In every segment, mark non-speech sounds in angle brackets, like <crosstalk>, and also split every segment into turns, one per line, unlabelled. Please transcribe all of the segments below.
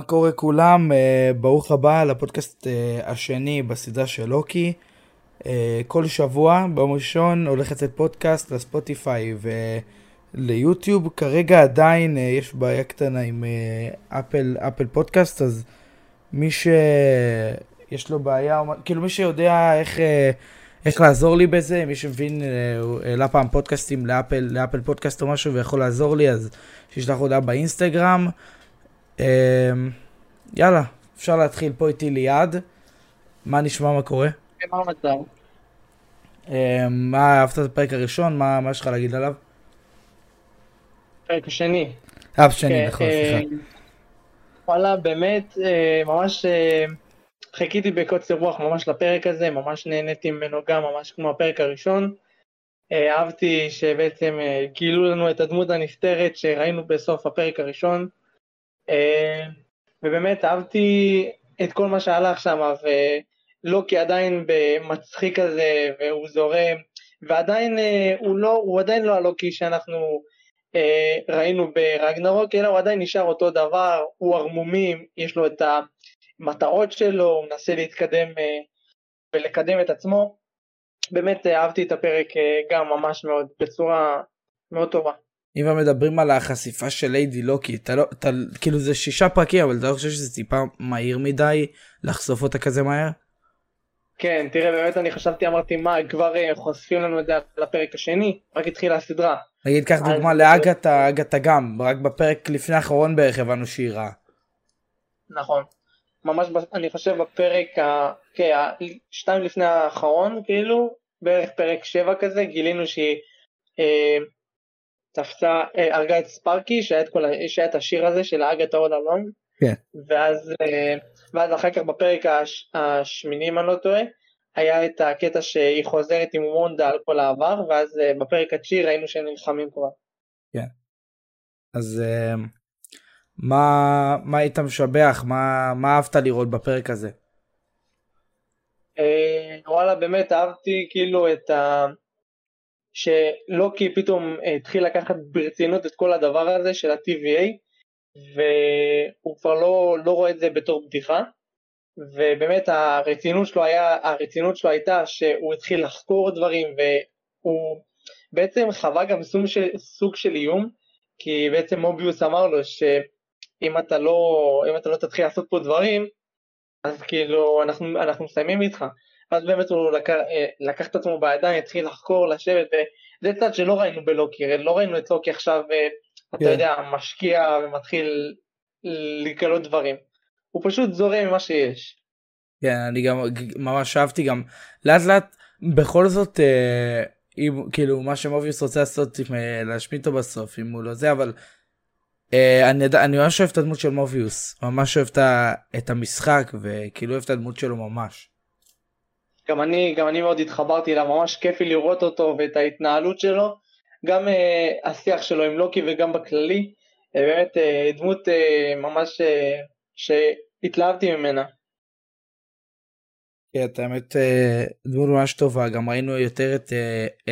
מה קורה כולם? Uh, ברוך הבא לפודקאסט uh, השני בסדרה של לוקי. Uh, כל שבוע, ביום ראשון, הולך לצאת פודקאסט לספוטיפיי וליוטיוב. כרגע עדיין uh, יש בעיה קטנה עם uh, אפל, אפל פודקאסט, אז מי שיש לו בעיה, כאילו מי שיודע איך, uh, איך לעזור לי בזה, מי שמבין, העלה פעם פודקאסטים לאפל, לאפל פודקאסט או משהו ויכול לעזור לי, אז שישלח הודעה באינסטגרם. אמ, יאללה, אפשר להתחיל פה איתי ליד. מה נשמע, מה קורה?
מה המצב?
אמ, מה אהבת את הפרק הראשון? מה יש לך להגיד עליו?
הפרק השני.
אה, השני, כן, נכון, סליחה. אה,
וואלה, באמת, אה, ממש אה, חיכיתי בקוצר רוח ממש לפרק הזה, ממש נהניתי ממנו גם, ממש כמו הפרק הראשון. אהבתי שבעצם גילו לנו את הדמות הנפטרת שראינו בסוף הפרק הראשון. אה, ובאמת אהבתי את כל מה שהלך שם, ולוקי עדיין במצחיק כזה, והוא זורם, ועדיין אה, הוא לא, הוא עדיין לא הלוקי שאנחנו אה, ראינו ברגנרוק, אלא הוא עדיין נשאר אותו דבר, הוא ערמומים, יש לו את המטרות שלו, הוא מנסה להתקדם ולקדם את עצמו. באמת אהבתי את הפרק גם ממש מאוד, בצורה מאוד טובה.
אם הם מדברים על החשיפה של ליידי לוקי, אתה לא, אתה, כאילו זה שישה פרקים, אבל אתה לא חושב שזה טיפה מהיר מדי לחשוף אותה כזה מהר?
כן, תראה, באמת אני חשבתי, אמרתי, מה, כבר אה, חושפים לנו את זה לפרק השני? רק התחילה הסדרה.
נגיד, קח דוגמה לאגתה, אגתה גם, רק בפרק לפני האחרון בערך הבנו שהיא רעה.
נכון. ממש, אני חושב בפרק, ה... כן, שתיים לפני האחרון, כאילו, בערך פרק שבע כזה, גילינו שהיא... אה, תפסה, אה, הרגה את ספארקי שהיה את, כל, שהיה את השיר הזה של אגת אול אלונג
כן.
ואז, אה, ואז אחר כך בפרק הש, השמיני אם אני לא טועה היה את הקטע שהיא חוזרת עם מונדה על כל העבר ואז אה, בפרק התשיעי ראינו שהם נלחמים כבר.
כן. אז מה, מה היית משבח? מה, מה אהבת לראות בפרק הזה?
וואלה באמת אהבתי כאילו את ה... שלוקי פתאום אה, התחיל לקחת ברצינות את כל הדבר הזה של ה-TVA והוא כבר לא, לא רואה את זה בתור בדיחה. ובאמת הרצינות שלו, היה, הרצינות שלו הייתה שהוא התחיל לחקור דברים והוא בעצם חווה גם סוג של, סוג של איום כי בעצם מוביוס אמר לו שאם אתה לא, אתה לא תתחיל לעשות פה דברים אז כאילו אנחנו, אנחנו מסיימים איתך אז באמת הוא לקח, אה, לקח את עצמו בידיים, התחיל לחקור, לשבת, וזה צד שלא ראינו בלוקי, לא ראינו את לוקי עכשיו, אה, אתה כן. יודע, משקיע ומתחיל לגלות דברים. הוא פשוט זורם ממה שיש.
כן, אני גם ממש אהבתי גם לאט לאט בכל זאת אה, אם כאילו מה שמוביוס רוצה לעשות להשמיד אותו בסוף אם הוא לא זה אבל אה, אני, אני ממש אוהב את הדמות של מוביוס ממש אוהב את המשחק וכאילו אוהב את הדמות שלו ממש.
גם אני, גם אני מאוד התחברתי אליו, ממש כיפי לראות אותו ואת ההתנהלות שלו, גם uh, השיח שלו עם לוקי וגם בכללי, uh, באמת uh, דמות uh, ממש uh, שהתלהבתי ממנה.
כן, את האמת דמות ממש טובה, גם ראינו יותר את,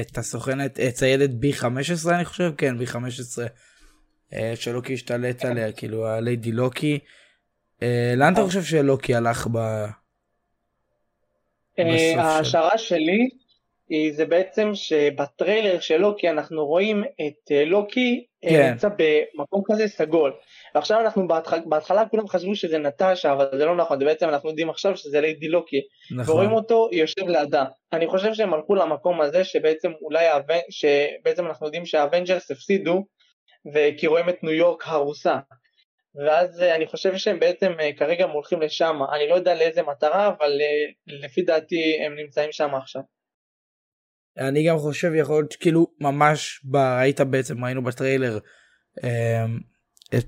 את הסוכנת, את הילד B15 אני חושב, כן B15, שלוקי השתלט עליה, כאילו הליידי לוקי. לאן אתה חושב שלוקי הלך ב...
אה, ההשערה שלי היא זה בעצם שבטריילר של לוקי אנחנו רואים את אה, לוקי אה, כן. נמצא במקום כזה סגול. ועכשיו אנחנו בהתחלה, בהתחלה כולם חשבו שזה נטשה אבל זה לא נכון זה בעצם אנחנו יודעים עכשיו שזה ליידי לוקי. נכון. ורואים אותו יושב לידה. אני חושב שהם הלכו למקום הזה שבעצם אולי שבעצם אנחנו יודעים שהאבנג'רס הפסידו וכי רואים את ניו יורק הרוסה. ואז אה, אני חושב שהם בעצם אה, כרגע הולכים לשם, אני לא יודע לאיזה מטרה, אבל אה, לפי דעתי הם נמצאים שם עכשיו.
אני גם חושב יכול להיות כאילו ממש ב... ראית בעצם ראינו בטריילר אה, את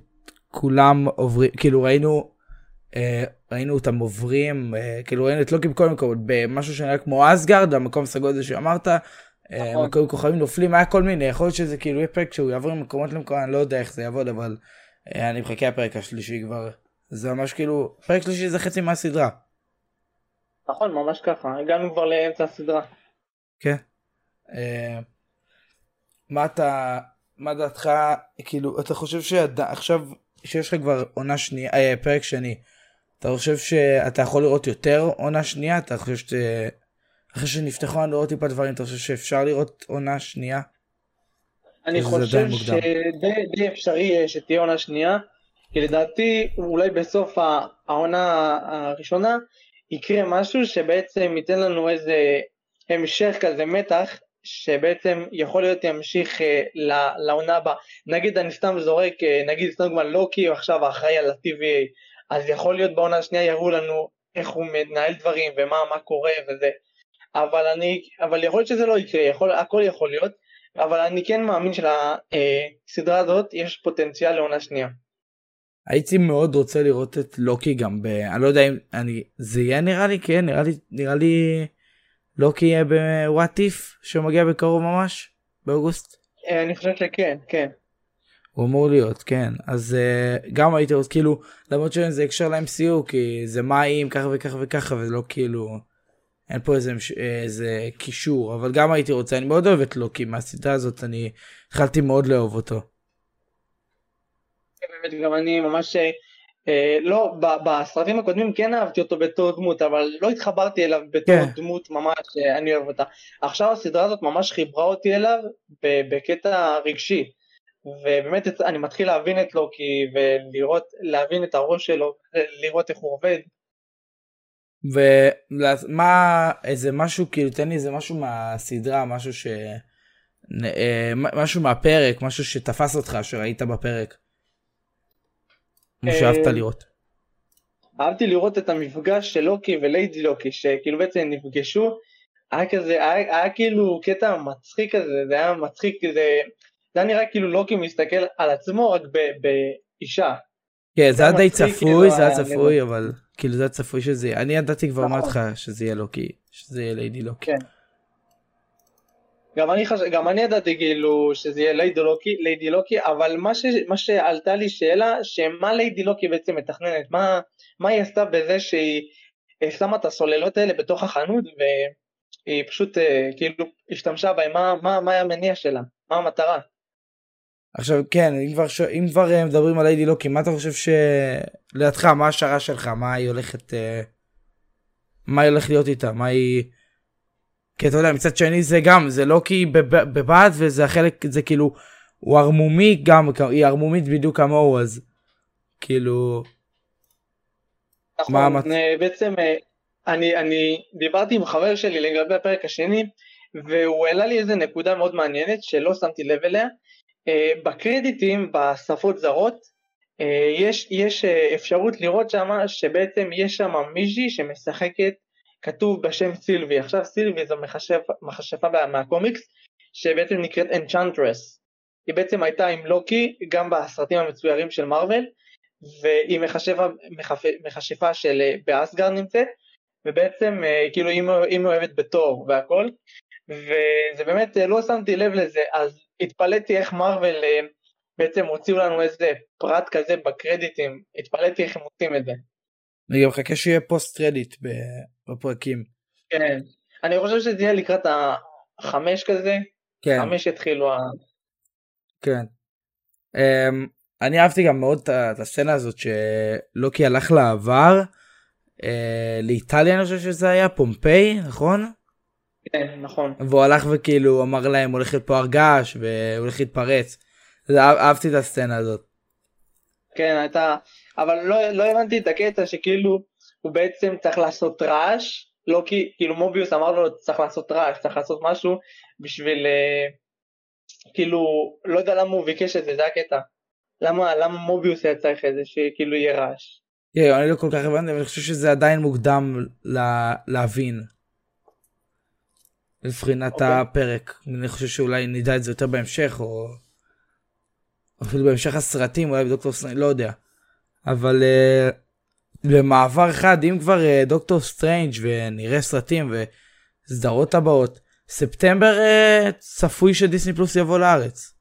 כולם עוברים כאילו ראינו ראינו אותם עוברים כאילו ראינו את לוקי בכל מקום במשהו שנראה כמו אסגרד המקום הסגול הזה שאמרת. נכון. מקום כוכבים נופלים היה כל מיני יכול להיות שזה כאילו יהיה פרק שהוא יעבור ממקומות למקומות אני לא יודע איך זה יעבוד אבל אני מחכה הפרק השלישי כבר זה ממש כאילו פרק שלישי זה חצי מהסדרה.
נכון ממש ככה הגענו כבר לאמצע הסדרה.
כן. אה, מה אתה מה דעתך כאילו אתה חושב שעכשיו שיש לך כבר עונה שנייה אה, פרק שני אתה חושב שאתה יכול לראות יותר עונה שנייה אתה חושב ש... אחרי שנפתחו לנו לראות טיפה דברים אתה חושב שאפשר לראות עונה שנייה?
אני חושב שדי אפשרי שתהיה עונה שנייה כי לדעתי אולי בסוף העונה הראשונה יקרה משהו שבעצם ייתן לנו איזה המשך כזה מתח שבעצם יכול להיות ימשיך אה, לעונה הבאה. נגיד אני סתם זורק, אה, נגיד סתם כבר לוקי הוא עכשיו האחראי על ה-TVA, אז יכול להיות בעונה השנייה יראו לנו איך הוא מנהל דברים ומה מה קורה וזה. אבל אני, אבל יכול להיות שזה לא יקרה, יכול, הכל יכול להיות, אבל אני כן מאמין שלסדרה הזאת יש פוטנציאל לעונה שנייה.
הייתי מאוד רוצה לראות את לוקי גם ב... אני לא יודע אם אני... זה יהיה נראה לי כן נראה לי נראה לי לוקי יהיה בוואט איף שמגיע בקרוב ממש באוגוסט.
אה, אני חושב שכן כן.
הוא אמור להיות כן אז uh, גם הייתי רוצה כאילו למרות שזה הקשר ל-MCU כי זה מים ככה וככה וככה ולא כאילו אין פה איזה, איזה קישור אבל גם הייתי רוצה אני מאוד אוהב את לוקי מהסדרה הזאת אני התחלתי מאוד לאהוב אותו.
באמת גם אני ממש אה, לא בסרטים הקודמים כן אהבתי אותו בתור דמות אבל לא התחברתי אליו בתור כן. דמות ממש אני אוהב אותה עכשיו הסדרה הזאת ממש חיברה אותי אליו בקטע רגשי ובאמת אני מתחיל להבין את לוקי ולראות להבין את הראש שלו לראות איך הוא עובד.
ומה איזה משהו כאילו תן לי איזה משהו מהסדרה משהו ש... אה, משהו מהפרק משהו שתפס אותך שראית בפרק. כמו שאהבת אה, לראות.
אהבתי לראות את המפגש של לוקי וליידי לוקי, שכאילו בעצם נפגשו, היה כזה, היה, היה כאילו קטע מצחיק כזה, זה היה מצחיק, זה, זה היה נראה כאילו לוקי מסתכל על עצמו רק באישה.
כן, זה היה די צפוי, כאילו זה היה צפוי, אבל כאילו זה היה צפוי שזה יהיה, אני ידעתי כבר נכון. לך שזה יהיה לוקי, שזה יהיה ליידי לוקי. כן.
גם אני, חש... גם אני ידעתי כאילו שזה יהיה ליידי לוקי, ליידי לוקי, אבל מה, ש... מה שעלתה לי שאלה, שמה ליידי לוקי בעצם מתכננת, מה, מה היא עשתה בזה שהיא שמה את הסוללות האלה בתוך החנות והיא פשוט אה, כאילו השתמשה מה, מה, מה היה המניע שלה, מה המטרה?
עכשיו כן, אם כבר, ש... אם כבר אה, מדברים על ליידי לוקי, מה אתה חושב שלידך, מה השערה שלך, מה היא הולכת, אה, מה היא הולכת להיות איתה, מה היא... כי אתה יודע מצד שני זה גם זה לא כי בבד וזה החלק זה כאילו הוא ערמומי גם היא ערמומית בדיוק כמוהו אז כאילו.
נכון, מה המצ... בעצם אה, אני אני דיברתי עם חבר שלי לגבי הפרק השני והוא העלה לי איזה נקודה מאוד מעניינת שלא שמתי לב אליה בקרדיטים בשפות זרות אה, יש, יש אפשרות לראות שם שבעצם יש שם מישהי שמשחקת כתוב בשם סילבי, עכשיו סילבי זו מכשפה, מכשפה מהקומיקס שבעצם נקראת אנצ'נטרס, היא בעצם הייתה עם לוקי גם בסרטים המצוירים של מארוול והיא מכשפה, מכשפה של אה, באסגרד נמצאת ובעצם אה, כאילו היא מאוהבת בתור והכל וזה באמת אה, לא שמתי לב לזה אז התפלאתי איך מארוול בעצם הוציאו לנו איזה פרט כזה בקרדיטים התפלאתי איך הם עושים את זה
אני גם מחכה שיהיה פוסט קרדיט בפרקים.
כן, אני חושב שזה יהיה לקראת החמש כזה, כן. חמש יתחילו ה...
כן. Um, אני אהבתי גם מאוד את הסצנה הזאת שלוקי הלך לעבר, uh, לאיטליה אני חושב שזה היה, פומפיי, נכון?
כן, נכון.
והוא הלך וכאילו אמר להם הולך להיות פה הרגש והוא הולך להתפרץ. אהבתי את הסצנה הזאת.
כן, הייתה, אבל לא, לא הבנתי את הקטע שכאילו הוא בעצם צריך לעשות רעש, לא כי, כאילו מוביוס אמר לו צריך לעשות רעש, צריך לעשות משהו בשביל, אה, כאילו, לא יודע למה הוא ביקש את זה, זה הקטע. למה, למה מוביוס היה צריך את זה, שכאילו יהיה רעש.
Yeah, אני לא כל כך הבנתי, אבל אני חושב שזה עדיין מוקדם לה, להבין. מבחינת
אוקיי.
הפרק. אני חושב שאולי נדע את זה יותר בהמשך, או אפילו בהמשך הסרטים, אולי בדוקטור סטרנג', לא יודע. אבל אה, במעבר אחד, אם כבר אה, דוקטור סטרנג' ונראה סרטים וסדרות הבאות, ספטמבר אה, צפוי שדיסני פלוס יבוא לארץ.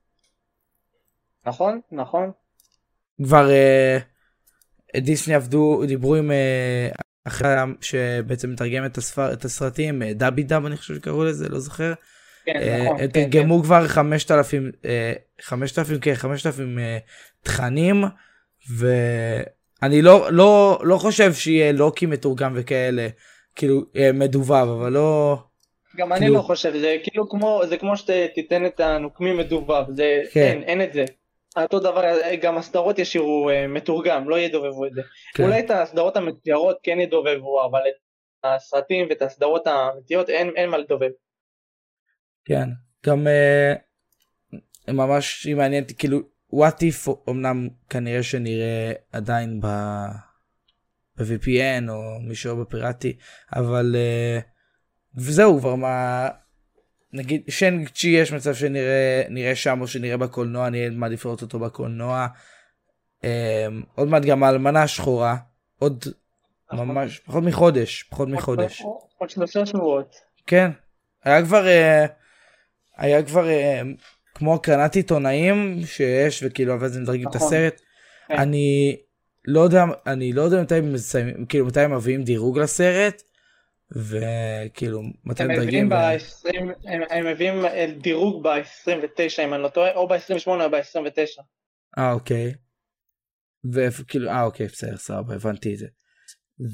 נכון, נכון.
כבר אה, דיסני עבדו, דיברו עם אה, אחרי שבעצם מתרגם את, הספר, את הסרטים, אה, דאבי דאב אני חושב שקראו לזה, לא זוכר.
כן,
אה,
נכון. כן, כן.
תרגמו כבר 5,000, אה, 5,000, כן, 5,000 אה, תכנים, ואני לא, לא, לא חושב שיהיה לוקי מתורגם וכאלה, כאילו, אה, מדובב, אבל לא...
גם אני
כאילו-
לא חושב, זה כאילו כמו, זה כמו שתיתן את הנוקמים מדובב, זה,
כן.
אין, אין את זה. אותו דבר, גם הסדרות ישירו אה, מתורגם, לא ידובבו את זה.
כן.
אולי את הסדרות המצוירות כן ידובבו, אבל את הסרטים ואת הסדרות האמיתיות אין, אין מה לדובב.
כן, גם אה, ממש היא מעניינת, כאילו, what if אמנם כנראה שנראה עדיין ב... ב-VPN או מישהו בפיראטי, אבל אה, וזהו כבר מה, נגיד שנג צ'י יש מצב שנראה נראה שם או שנראה בקולנוע, אני מעדיף לראות אותו בקולנוע. אה, עוד מעט גם האלמנה השחורה, עוד. ממש פחות מחודש, פחות מחודש.
עוד שלושה שבועות.
כן, היה כבר, אה, היה כבר אה, כמו הקרנת עיתונאים שיש, וכאילו, אבל זה מדרגים את
נכון.
הסרט.
כן.
אני לא יודע, אני לא יודע מתי הם מסיימים, כאילו, מתי הם מביאים דירוג לסרט, וכאילו, מתי
הם מביאים
מדרגים. ו-
ב-20, הם, הם מביאים דירוג ב-29 אם אני לא טועה, או ב-28 או ב-29.
אה, אוקיי. וכאילו, אה, אוקיי, בסדר, סבבה, הבנתי את זה.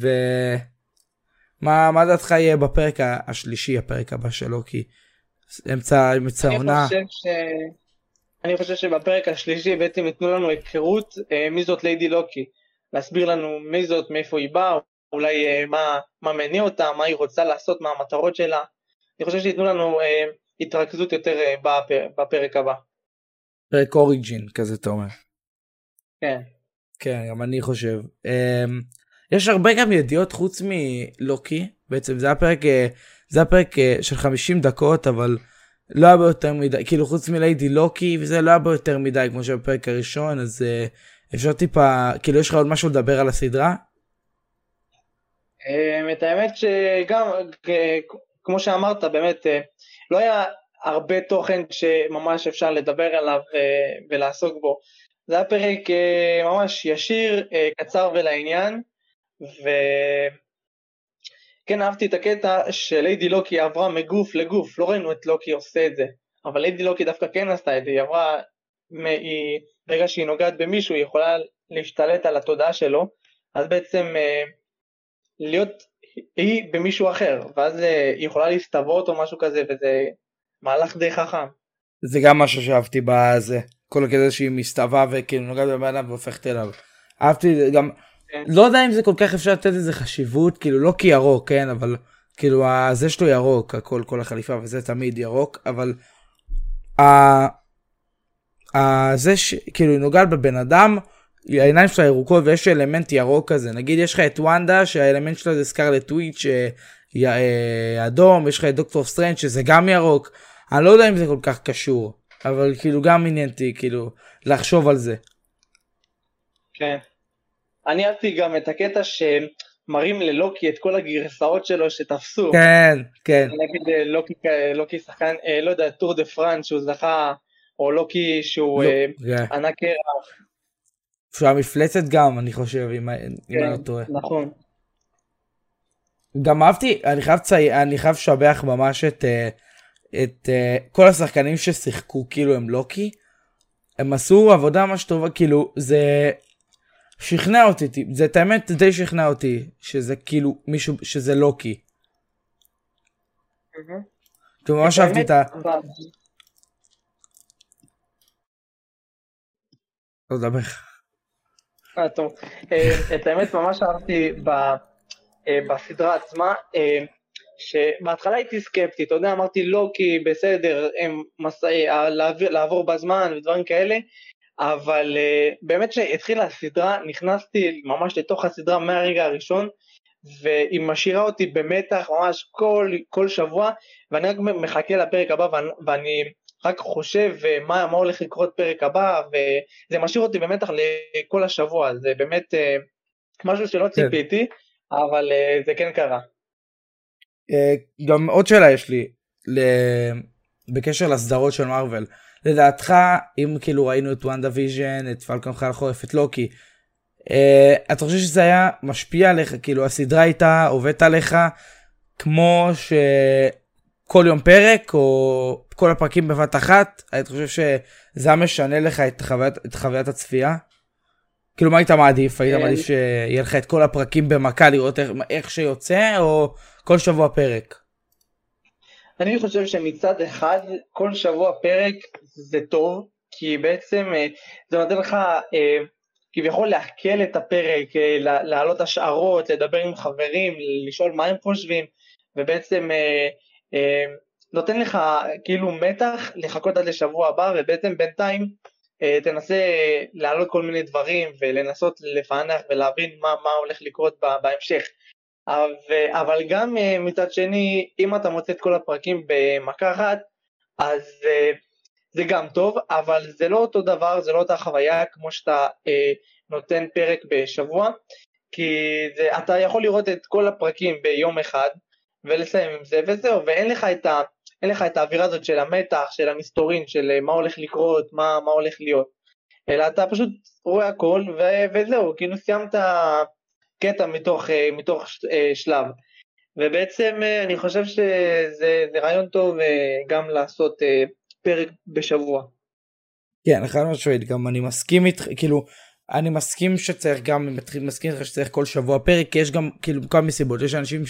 ו... מה, מה דעתך יהיה בפרק השלישי, הפרק הבא שלו, כי אמצע, אמצע
ש... אני חושב שבפרק השלישי בעצם ייתנו לנו היכרות אה, מי זאת ליידי לוקי. להסביר לנו מי זאת, מאיפה היא באה, אולי אה, מה, מה מניע אותה, מה היא רוצה לעשות, מה המטרות שלה. אני חושב שייתנו לנו אה, התרכזות יותר אה, בפר, בפרק הבא.
פרק אוריג'ין כזה אתה אומר.
כן.
כן גם אני חושב. Um, יש הרבה גם ידיעות חוץ מלוקי בעצם זה הפרק אה, זה הפרק אה, של 50 דקות אבל לא היה בו יותר מדי כאילו חוץ מליידי לוקי וזה לא היה בו יותר מדי כמו שבפרק הראשון אז אה, אפשר טיפה כאילו יש לך עוד משהו לדבר על הסדרה?
אה, את האמת שגם, כמו שאמרת, באמת, אה, לא היה הרבה תוכן שממש אפשר לדבר עליו אה, ולעסוק בו. זה היה פרק ממש ישיר, קצר ולעניין, וכן אהבתי את הקטע שליידי לוקי עברה מגוף לגוף, לא ראינו את לוקי עושה את זה, אבל ליידי לוקי דווקא כן עשתה את זה, היא עברה, היא, ברגע שהיא נוגעת במישהו היא יכולה להשתלט על התודעה שלו, אז בעצם להיות היא במישהו אחר, ואז אה, היא יכולה להסתוות או משהו כזה, וזה מהלך די חכם.
זה גם משהו שאהבתי בזה כל הקטע שהיא מסתווה וכאילו נוגעת בבן אדם והופכת אליו. אהבתי גם
כן.
לא יודע אם זה כל כך אפשר לתת לזה חשיבות כאילו לא כי ירוק כן אבל כאילו זה שלו ירוק הכל כל החליפה וזה תמיד ירוק אבל ה- ה- זה שכאילו היא נוגעת בבן אדם העיניים שלה ירוקות ויש אלמנט ירוק כזה נגיד יש לך את וונדה שהאלמנט שלה זה סקרלט וויץ' י- אה, אדום יש לך את דוקטור סטרנג' שזה גם ירוק אני לא יודע אם זה כל כך קשור אבל כאילו גם עניין אותי כאילו לחשוב על זה.
כן. אני אהבתי גם את הקטע שמראים ללוקי את כל הגרסאות שלו שתפסו.
כן כן
נגיד אה, לוקי, לוקי שחקן, אה, לא יודע, טור דה פרנס שהוא זכה, או לוקי שהוא
לא,
אה,
כן.
ענק קרח.
שהוא המפלצת גם אני חושב אם אם אני לא טועה.
נכון.
גם אהבתי אני חייב צי... אני חייב לשבח ממש את אה, את אה, כל השחקנים ששיחקו כאילו הם לוקי. הם עשו עבודה ממש טובה כאילו זה שכנע אותי זה את האמת די שכנע אותי שזה כאילו מישהו שזה לוקי. כאילו ממש אהבתי את ה... לא לדבר.
אה, טוב. את האמת ממש אהבתי אה, בסדרה עצמה, אה, שבהתחלה הייתי סקפטי, אתה יודע, אמרתי לא כי בסדר, הם מס... אה, לעבור, לעבור בזמן ודברים כאלה, אבל באמת שהתחילה הסדרה, נכנסתי ממש לתוך הסדרה מהרגע הראשון, והיא משאירה אותי במתח ממש כל, כל שבוע, ואני רק מחכה לפרק הבא ואני, ואני רק חושב אה, מה, מה הולך לקרות פרק הבא, וזה משאיר אותי במתח לכל השבוע, זה באמת אה, משהו שלא כן. ציפיתי, כן. אבל אה, זה כן קרה.
גם עוד שאלה יש לי, בקשר לסדרות של מארוול. לדעתך, אם כאילו ראינו את וונדה ויז'ן, את פלקון חייל חורף, את לוקי, uh, אתה חושב שזה היה משפיע עליך, כאילו הסדרה הייתה עובדת עליך כמו שכל יום פרק, או כל הפרקים בבת אחת, אתה חושב שזה היה משנה לך את חוויית, את חוויית הצפייה? כאילו מה היית מעדיף? היית מעדיף שיהיה לך את כל הפרקים במכה לראות איך, איך שיוצא, או כל שבוע פרק?
אני חושב שמצד אחד כל שבוע פרק זה טוב, כי בעצם אה, זה נותן לך אה, כביכול לעכל את הפרק, אה, להעלות השערות, לדבר עם חברים, לשאול מה הם חושבים, ובעצם נותן לך כאילו מתח לחכות עד לשבוע הבא, ובעצם בינתיים תנסה להעלות כל מיני דברים ולנסות לפענח ולהבין מה, מה הולך לקרות בהמשך. אבל גם אה, מצד שני, אם אתה מוצא את כל הפרקים במכה אחת, אז אה, זה גם טוב, אבל זה לא אותו דבר, זה לא אותה חוויה כמו שאתה אה, נותן פרק בשבוע, כי זה, אתה יכול לראות את כל הפרקים ביום אחד ולסיים עם זה וזהו, ואין לך את, ה, לך את האווירה הזאת של המתח, של המסתורין, של מה הולך לקרות, מה, מה הולך להיות, אלא אתה פשוט רואה הכל ו, וזהו, כאילו סיימת קטע מתוך, אה, מתוך אה, שלב. ובעצם אה, אני חושב שזה רעיון טוב גם לעשות פרק בשבוע.
כן, חד משמעית, גם אני מסכים איתך, כאילו, אני מסכים שצריך גם, מסכים איתך שצריך כל שבוע פרק, כי יש גם, כאילו, כל מיני סיבות, יש אנשים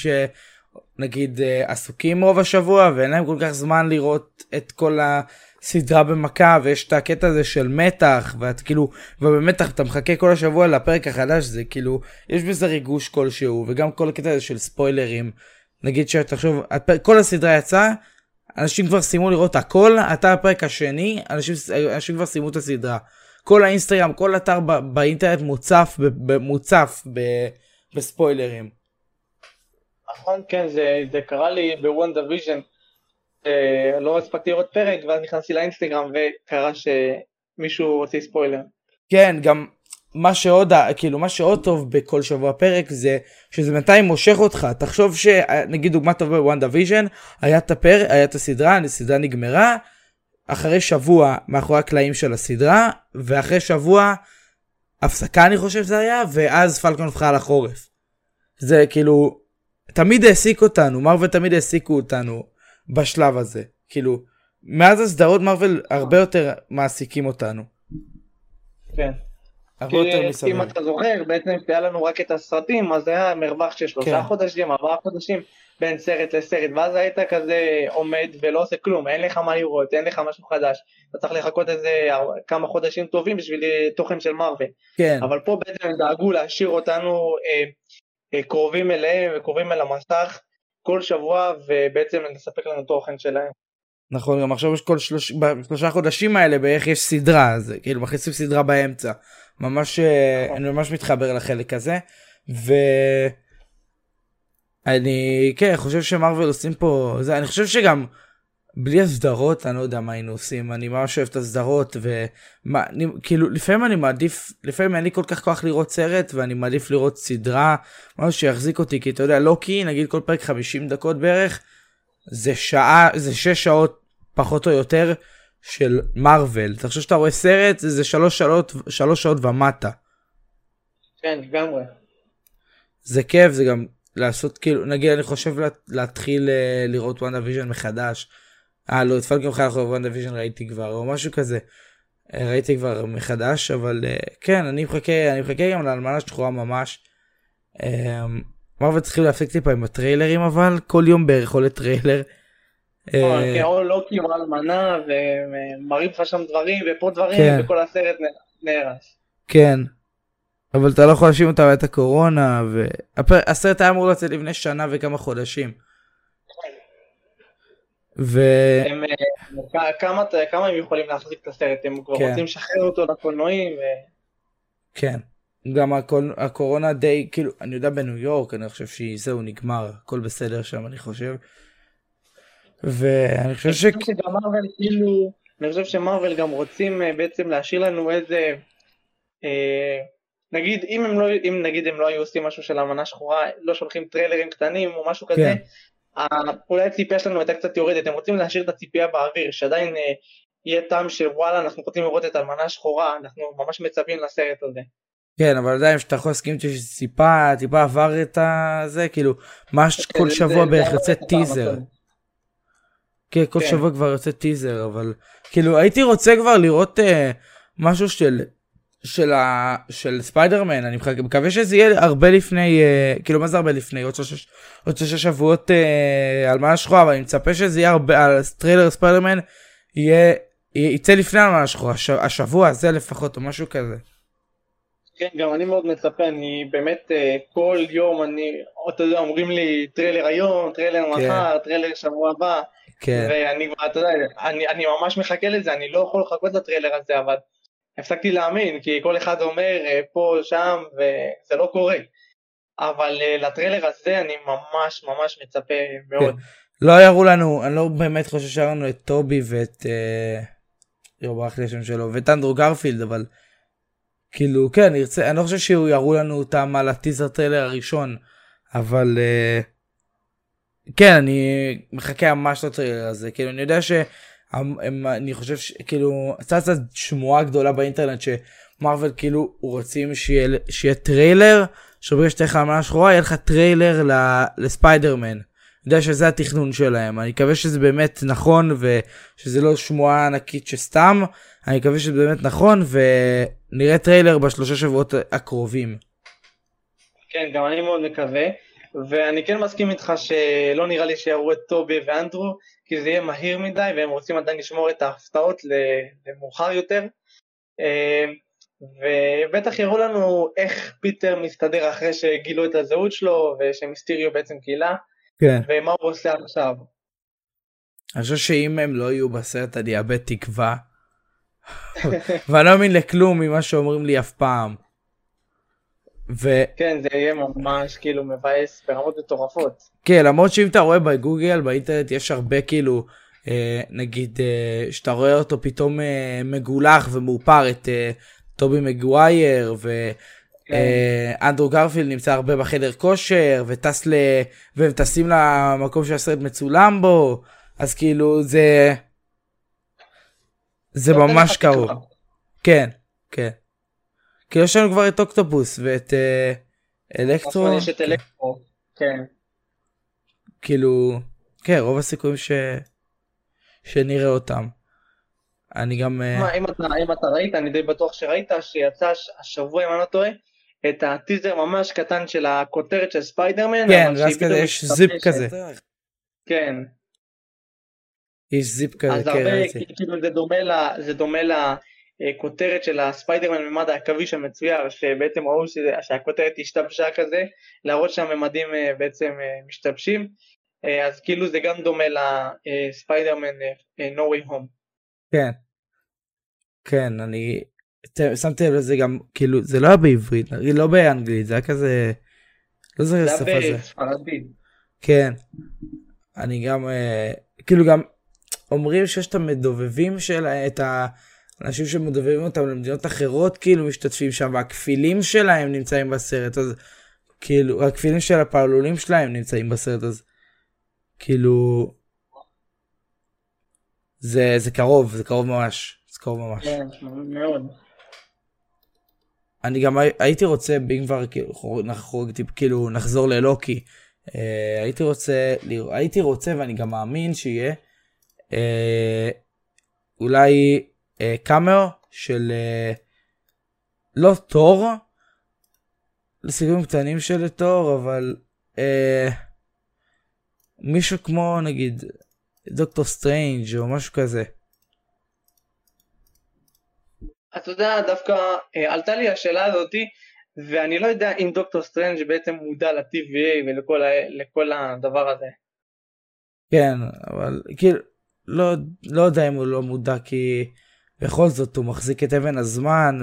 שנגיד עסוקים רוב השבוע ואין להם כל כך זמן לראות את כל ה... סדרה במכה ויש את הקטע הזה של מתח ואת כאילו ובמתח אתה מחכה כל השבוע לפרק החדש זה כאילו יש בזה ריגוש כלשהו וגם כל הקטע הזה של ספוילרים נגיד שתחשוב כל הסדרה יצאה אנשים כבר סיימו לראות הכל אתה הפרק השני אנשים, אנשים כבר סיימו את הסדרה כל האינסטגרם כל אתר באינטרנט מוצף מוצף בספוילרים.
נכון כן זה, זה קרה לי בוונדה ויז'ן אה, לא הספקתי לראות פרק ואז נכנסתי לאינסטגרם וקרה שמישהו הוציא ספוילר.
כן גם מה שעוד כאילו מה שעוד טוב בכל שבוע פרק זה שזה בינתיים מושך אותך תחשוב שנגיד דוגמה טובה בוונדה ויז'ן היה את הפר היה את הסדרה הסדרה נגמרה אחרי שבוע מאחורי הקלעים של הסדרה ואחרי שבוע הפסקה אני חושב זה היה ואז פלקון וחייל החורף. זה כאילו תמיד העסיק אותנו מארוול תמיד העסיקו אותנו בשלב הזה. כאילו, מאז הסדרות מרוויל הרבה יותר מעסיקים אותנו.
כן. הרבה יותר מסביב. אם אתה זוכר, בעצם היה לנו רק את הסרטים, אז היה מרווח של שלושה כן. חודשים, ארבעה חודשים בין סרט לסרט, ואז היית כזה עומד ולא עושה כלום, אין לך מה לראות, אין לך משהו חדש, אתה צריך לחכות איזה כמה חודשים טובים בשביל תוכן של מרוויל. כן. אבל פה בעצם דאגו להשאיר אותנו אה, אה, קרובים אליהם וקרובים אל המסך, כל שבוע ובעצם לספק לנו תוכן שלהם.
נכון גם עכשיו יש כל שלוש... בשלושה חודשים האלה בערך יש סדרה אז כאילו מכניסים סדרה באמצע ממש אה, נכון. אני ממש מתחבר לחלק הזה ואני כן חושב שמרוויל עושים פה זה אני חושב שגם בלי הסדרות אני לא יודע מה היינו עושים אני ממש אוהב את הסדרות וכאילו לפעמים אני מעדיף לפעמים אין לי כל כך כוח לראות סרט ואני מעדיף לראות סדרה משהו שיחזיק אותי כי אתה יודע לוקי נגיד כל פרק 50 דקות בערך זה שעה זה 6 שעות פחות או יותר של מארוול אתה חושב שאתה רואה סרט זה 3 שעות 3 שעות ומטה.
כן לגמרי.
זה כיף זה גם לעשות כאילו נגיד אני חושב להתחיל אה, לראות וואנדה ויז'ן מחדש. אה לא את פלקון חייל חורף, וונדה ויז'ן ראיתי כבר או משהו כזה. אה, ראיתי כבר מחדש אבל אה, כן אני מחכה אני מחכה גם לאלמנה שחורה ממש. מארוול צריכים להפסיק טיפה עם הטריילרים אבל כל יום בערך עולה טריילר.
נכון, כן, או לא אלמנה ומראים לך שם דברים ופה דברים כן. וכל הסרט נהרס.
כן. אבל אתה לא יכול להאשים אותה את הקורונה והסרט היה אמור לצאת לפני שנה וכמה חודשים.
ו... הם, אה, כמה, כמה הם יכולים להחזיק את הסרט? הם כבר כן. רוצים לשחרר אותו לקולנועים? ו...
כן. גם הקול, הקורונה די, כאילו, אני יודע בניו יורק, אני חושב שזהו, נגמר, הכל בסדר שם, אני חושב. ואני חושב ש...
אני חושב שגם מרוויל, כאילו, אני חושב שמרוויל גם רוצים אה, בעצם להשאיר לנו איזה, אה, נגיד, אם הם לא, אם נגיד הם לא היו עושים משהו של אמנה שחורה, לא שולחים טריילרים קטנים או משהו כזה,
כן.
אה, אולי הציפייה שלנו הייתה קצת יורדת, הם רוצים להשאיר את הציפייה באוויר, שעדיין אה, יהיה טעם של וואלה, אנחנו רוצים לראות את אלמנה שחורה, אנחנו ממש מצפים לסרט הזה.
כן, אבל עדיין שאתה יכול להסכים איתי שטיפה, טיפה עבר את הזה, כאילו, מה כל
זה-
שבוע בערך יוצא טיזר. כן, כל
כן.
שבוע כבר יוצא טיזר, אבל כאילו הייתי רוצה כבר לראות אה, משהו של של ה... של ספיידרמן, אני מקווה שזה יהיה הרבה לפני, אה, כאילו מה זה הרבה לפני, עוד שלושה עוד שלושה שבועות אלמנה שחורה, אבל אני מצפה שזה יהיה הרבה, על טריילר ספיידרמן יהיה, יצא לפני אלמנה שחורה, הש- השבוע הזה לפחות, או משהו כזה.
כן, גם אני מאוד מצפה, אני באמת אה, כל יום אני, אתה יודע, אומרים לי טריילר היום, טריילר
כן.
מחר, טריילר שבוע הבא,
כן,
ואני כבר, אתה יודע, אני, אני ממש מחכה לזה, אני לא יכול לחכות לטריילר הזה, אבל הפסקתי להאמין, כי כל אחד אומר אה, פה, שם, וזה לא קורה. אבל אה, לטריילר הזה אני ממש ממש מצפה מאוד.
לא יראו לנו, אני לא באמת חושב שהראו לנו את טובי ואת... יואו, ברח לי השם שלו, ואת אנדרו גרפילד, אבל... כאילו, כן, אני ארצה, אני לא חושב שיראו לנו אותם על הטיזר טריילר הראשון, אבל... כן, אני מחכה ממש לטריילר הזה, כאילו, אני יודע ש... הם, אני חושב שכאילו, צצה שמועה גדולה באינטרנט שמארוול כאילו רוצים שיהיה, שיהיה טריילר, שברגע שתהיה לך אלמנה שחורה, יהיה לך טריילר לספיידרמן. אני יודע שזה התכנון שלהם, אני מקווה שזה באמת נכון ושזה לא שמועה ענקית שסתם, אני מקווה שזה באמת נכון ונראה טריילר בשלושה שבועות הקרובים.
כן, גם אני מאוד מקווה, ואני כן מסכים איתך שלא נראה לי שיראו את טובי ואנדרו, כי זה יהיה מהיר מדי, והם רוצים עדיין לשמור את ההפתעות למאוחר יותר. אה, ובטח יראו לנו איך פיטר מסתדר אחרי שגילו את הזהות שלו, ושמיסטיריו בעצם גילה,
כן.
ומה הוא עושה עכשיו.
אני חושב שאם הם לא יהיו בסרט אני אאבד תקווה. <laughs> ואני לא מאמין לכלום ממה שאומרים לי אף פעם. וכן,
כן, זה יהיה ממש כאילו מבאס ברמות מטורפות.
למרות שאם אתה רואה בגוגל, באינטרנט, יש הרבה כאילו, אה, נגיד, אה, שאתה רואה אותו פתאום אה, מגולח ומאופר, את אה, טובי מגווייר, ואנדרו גרפילד נמצא הרבה בחדר כושר, וטס ל... והם טסים למקום שהסרט מצולם בו, אז כאילו זה... זה
נותן
ממש קרוב. כן, כן. כאילו יש לנו כבר את אוקטופוס ואת אה, אלקטרו,
נכון, יש את אלקטרו, כן.
כאילו, כן, רוב הסיכויים ש... שנראה אותם. אני גם... אה,
מה, אם אתה, אם אתה ראית, אני די בטוח שראית, שיצא הש- השבוע, אם אני לא טועה, את הטיזר ממש קטן של הכותרת של ספיידרמן.
כן, ואז כזה יש זיפ. כזה.
כן,
יש זיפ כזה,
אז
כן,
הרבה. כאילו זה דומה ל- זה דומה לכותרת של הספיידרמן ממד העכביש המצויר, שבעצם ראו שזה, שהכותרת השתבשה כזה, להראות שהממדים אה, בעצם אה, משתבשים, אה, אז כאילו זה גם דומה לספיידרמן אה, No Way Home.
כן. כן, אני... שמתי לב לזה גם, כאילו, זה לא היה בעברית, לא באנגלית, זה היה כזה... לא זוכר איזה
זה
שפה
היה
זה.
בספרדית.
כן. אני גם, אה, כאילו גם אומרים שיש את המדובבים של, את האנשים שמדובבים אותם למדינות אחרות, כאילו משתתפים שם, והכפילים שלהם נמצאים בסרט, אז כאילו, הכפילים של הפעלולים שלהם נמצאים בסרט, אז כאילו, זה, זה קרוב, זה קרוב ממש, זה קרוב ממש.
כן, מאוד.
אני גם הי- הייתי רוצה, אם כבר כאילו, נחרוג כאילו נחזור ללוקי, אה, הייתי רוצה, הייתי רוצה ואני גם מאמין שיהיה אה, אולי קאמר של אה, לא תור, לסיכויים קטנים של תור, אבל אה, מישהו כמו נגיד דוקטור סטרנג' או משהו כזה.
אתה יודע, דווקא אה, עלתה לי השאלה הזאתי, ואני לא יודע אם דוקטור סטרנג' בעצם מודע ל-TVA ולכל ה- לכל הדבר הזה.
כן, אבל כאילו, לא, לא יודע אם הוא לא מודע, כי בכל זאת הוא מחזיק את אבן הזמן,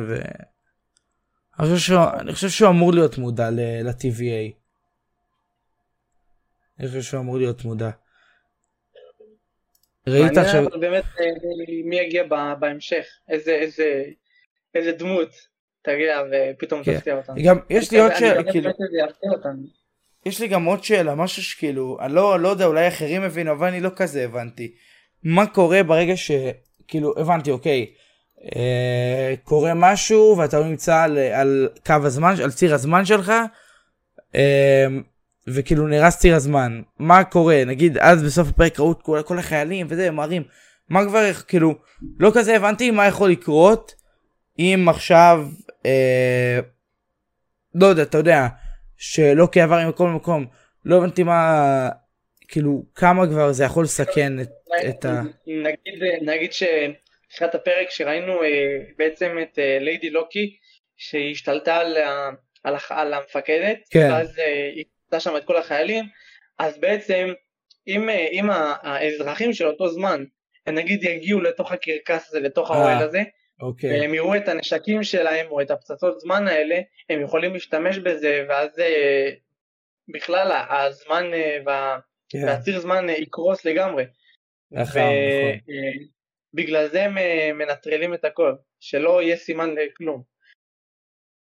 אני חושב שהוא, אני חושב שהוא אמור להיות מודע ל-TVA. אני חושב שהוא אמור להיות מודע. ראית עכשיו...
אבל באמת אה, מי יגיע בהמשך, איזה, איזה, איזה דמות תגיע ופתאום
כן.
תפתיע אותנו.
גם יש לי עוד שאלה, כאילו. יש לי גם עוד שאלה, משהו שכאילו, אני לא, לא יודע, אולי אחרים הבינו, אבל אני לא כזה הבנתי. מה קורה ברגע ש... כאילו, הבנתי, אוקיי, אה, קורה משהו ואתה לא נמצא על, על קו הזמן, על ציר הזמן שלך, אה, וכאילו נהרס ציר הזמן. מה קורה? נגיד, אז בסוף הפרק ראו את כל, כל החיילים וזה, הם מראים. מה כבר, כאילו, לא כזה הבנתי מה יכול לקרות אם עכשיו, אה, לא יודע, אתה יודע, שלא כעבר מכל מקום, לא הבנתי מה, כאילו, כמה כבר זה יכול לסכן את, את ה...
נגיד, נגיד שבתחילת הפרק שראינו אה, בעצם את אה, ליידי לוקי שהיא השתלטה על, על, על המפקדת
כן.
ואז אה, היא קצתה שם את כל החיילים אז בעצם אם, אה, אם האזרחים של אותו זמן נגיד יגיעו לתוך הקרקס הזה לתוך
אה,
האוהל הזה
אוקיי,
והם יראו את הנשקים שלהם או את הפצצות זמן האלה הם יכולים להשתמש בזה ואז אה, בכלל הזמן אה, וה...
כן,
והציר זמן אה, יקרוס לגמרי.
נכון, נכון.
ובגלל זה הם אה, מנטרלים את הכל, שלא יהיה סימן לכלום.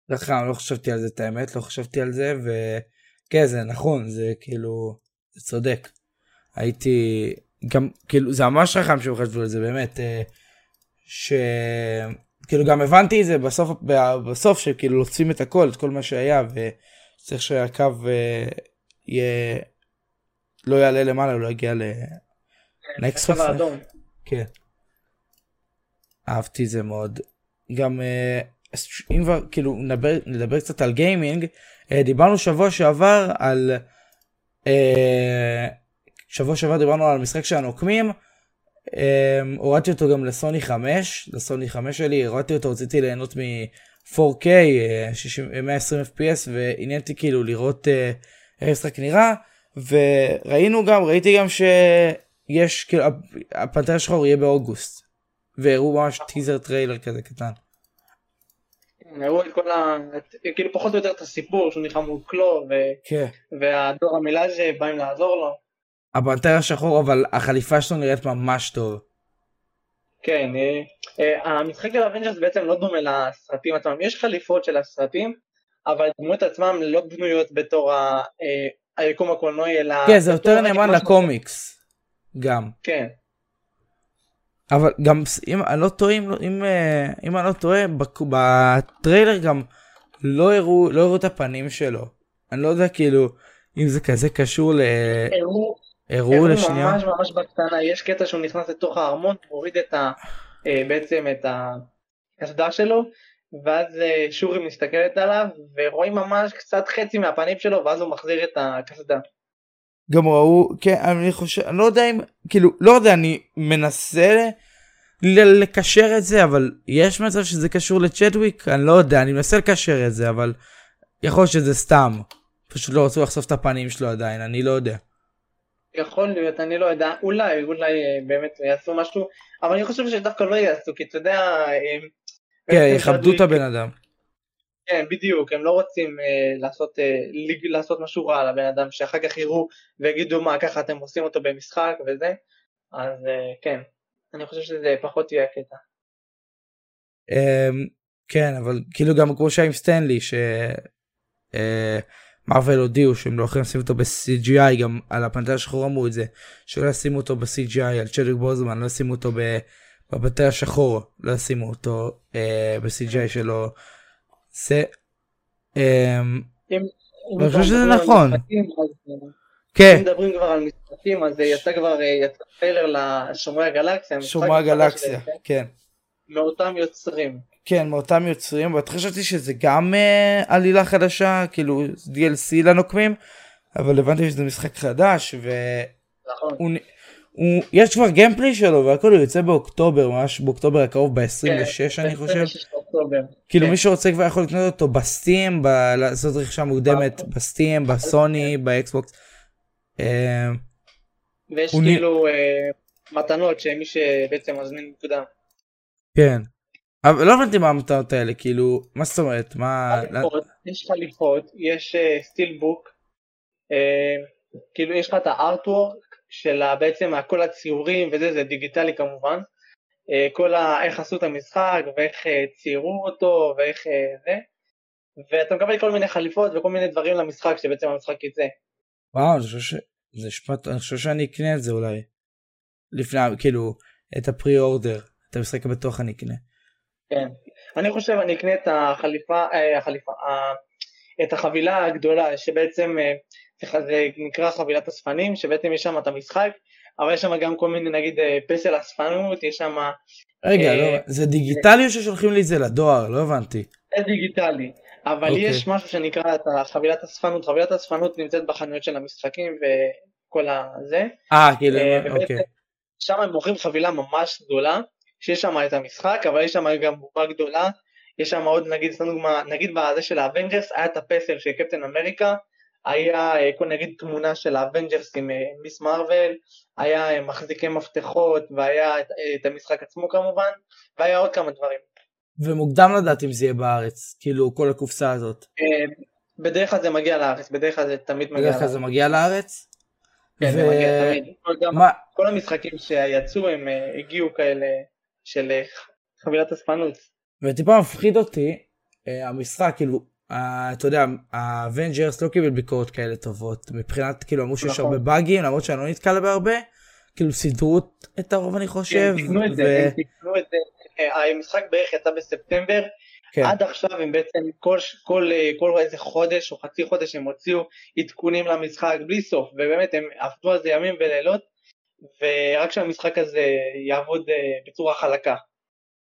נכון, לא חשבתי על זה את האמת, לא חשבתי על זה, וכן, זה נכון, זה כאילו, זה צודק. הייתי, גם, כאילו, זה ממש חכם שהם חשבו על זה, באמת, אה, ש... כאילו, גם הבנתי את זה בסוף, בסוף, שכאילו לוחצים את הכל, את כל מה שהיה, וצריך שהקו אה, יהיה, לא יעלה למעלה, לא יגיע ל... נקסט
הצבע האדום.
כן. אהבתי זה מאוד. גם אה, אם כבר כאילו נדבר, נדבר קצת על גיימינג, אה, דיברנו שבוע שעבר על... אה, שבוע שעבר דיברנו על המשחק של הנוקמים. אה, הורדתי אותו גם לסוני 5, לסוני 5 שלי, הורדתי אותו, רציתי ליהנות מ-4K, אה, 60 אה, 120 FPS, ועניין אותי כאילו לראות אה, איך המשחק נראה, וראינו גם, ראיתי גם שיש, כאילו, הפנתר השחור יהיה באוגוסט, והראו ממש טיזר טריילר כזה קטן.
הראו את כל ה... כאילו פחות או יותר את הסיפור שהוא נלחם מול קלו ו...
כן.
והדורה מילאז' באים לעזור לו.
הפנתר השחור, אבל החליפה שלו נראית ממש טוב.
כן, אה, אה, המשחק של אבנג'רס בעצם לא דומה לסרטים עצמם, יש חליפות של הסרטים, אבל הדמויות עצמם לא בנויות בתור אה, היקום הקולנועי, אלא...
כן, זה יותר נאמן לקומיקס. גם.
כן,
אבל גם אם אני לא טועה, אם, לא- אם, אה, אם אני לא טועה, בטריילר גם לא הראו, לא הראו את הפנים שלו. אני לא יודע כאילו אם זה כזה קשור ל...
הראו
הראו לשנייה.
ממש ממש בקטנה, יש קטע שהוא נכנס לתוך הארמון, מוריד את ה... אה, בעצם את הקסדה שלו, ואז אה, שורי מסתכלת עליו, ורואים ממש קצת חצי מהפנים שלו, ואז הוא מחזיר את הקסדה.
גם ראו, כן, אני חושב, אני לא יודע אם, כאילו, לא יודע, אני מנסה ל- לקשר את זה, אבל יש מצב שזה קשור לצ'דוויק? אני לא יודע, אני מנסה לקשר את זה, אבל יכול להיות שזה סתם. פשוט לא רצו לחשוף את הפנים שלו עדיין, אני לא יודע.
יכול להיות, אני לא יודע, אולי, אולי אה, באמת יעשו משהו, אבל אני חושב שדווקא לא יעשו, כי אתה יודע...
כן, יכבדו את הבן אדם.
כן, בדיוק, הם לא רוצים אה, לעשות, ליג- לעשות משהו רע לבן אדם, שאחר כך יראו ויגידו מה, ככה אתם עושים אותו במשחק וזה, אז אה, כן, אני חושב שזה פחות יהיה הקטע.
אמ, כן, אבל כאילו גם כמו שהיה עם סטנלי, שמרוויל הודיעו שהם לא יכולים לשים אותו ב-CGI, גם על הפנתר השחור אמרו את זה, שלא ישימו אותו ב-CGI, על צ'דוויק בוזמן, לא ישימו אותו ב- בפנתר השחור, לא ישימו אותו אה, ב-CGI שלו. זה...
אם
אני חושב שזה נכון.
אה,
כן,
אם מדברים כבר על משחקים, אז אה, יצא כבר, אה, יצא טריילר לשומרי הגלקסיה,
שומרי הגלקסיה,
בעצם,
כן.
מאותם יוצרים.
כן, מאותם יוצרים, ואת חשבתי שזה גם אה, עלילה חדשה, כאילו DLC לנוקמים, אבל הבנתי שזה משחק חדש, ו...
נכון.
הוא, יש כבר gameplay שלו והכל הוא יוצא באוקטובר ממש באוקטובר הקרוב ב-26 אני חושב
ב-26 באוקטובר.
כאילו
כן.
מי שרוצה כבר יכול לקנות אותו בסטים ב- לעשות רכישה מוקדמת בסטים בסוני באקסבוקס. אה,
ויש כאילו אה, מתנות שמי שבעצם מזמין מוקדם.
כן אבל לא הבנתי מה המתנות האלה, כאילו, מה זאת אומרת? מה...
יש חליפות, יש סטיל בוק, כאילו יש לך את הארטוורק של בעצם כל הציורים וזה, זה דיגיטלי כמובן, uh, כל ה... איך עשו את המשחק ואיך uh, ציירו אותו ואיך uh, זה, ואתה מקבל כל מיני חליפות וכל מיני דברים למשחק שבעצם המשחק יצא.
וואו, אני חושב ש... זה נשמע, אני חושב שאני אקנה את זה אולי. לפני, כאילו, את הפרי אורדר, את המשחק הבטוח אני אקנה.
כן, אני חושב אני אקנה את החליפה, אה, החליפה, את החבילה הגדולה שבעצם, אה, זה נקרא חבילת אספנים, שבעצם יש שם את המשחק, אבל יש שם גם כל מיני נגיד אה, פסל אספנות, יש שם...
רגע, לא, זה דיגיטלי או ששולחים לי את זה לדואר? לא הבנתי.
זה דיגיטלי, אבל. אוקיי. יש משהו שנקרא את חבילת אספנות, חבילת אספנות נמצאת בחנויות של המשחקים וכל הזה.
אה, כאילו, אוקיי.
שם הם מוכרים חבילה ממש גדולה, שיש שם את המשחק, אבל יש שם גם בובה גדולה, יש שם עוד נגיד, סתם דוגמה, נגיד בזה של האבנג'רס, היה את הפסל של קפטן אמריקה, היה כל נגיד תמונה של האבנג'רס עם מיס מרוויל, היה מחזיקי מפתחות, והיה את, המשחק עצמו כמובן, והיה עוד כמה דברים.
ומוקדם לדעת אם זה יהיה בארץ, כאילו כל הקופסה הזאת.
בדרך כלל זה מגיע לארץ, בדרך כלל זה תמיד מגיע לארץ.
בדרך כלל זה מגיע לארץ?
כן, ו... זה מגיע תמיד. כל, מה... כל המשחקים שיצאו הם הגיעו כאלה של אה, חבילת אספנות.
וטיפה מפחיד אותי אה, המשחק כאילו אתה יודע האבנג'רס לא קיבל ביקורות כאלה טובות מבחינת כאילו אמרו שיש הרבה נכון. באגים למרות שאני לא נתקל בהרבה כאילו סידרו את הרוב אני חושב.
כן, תקנו את זה, הם תקנו את זה, אה, המשחק בערך יצא בספטמבר, כן. עד עכשיו הם בעצם כל, כל, כל איזה חודש או חצי חודש הם הוציאו עדכונים למשחק בלי סוף, ובאמת הם עבדו על זה ימים ולילות, ורק שהמשחק הזה יעבוד אה, בצורה חלקה.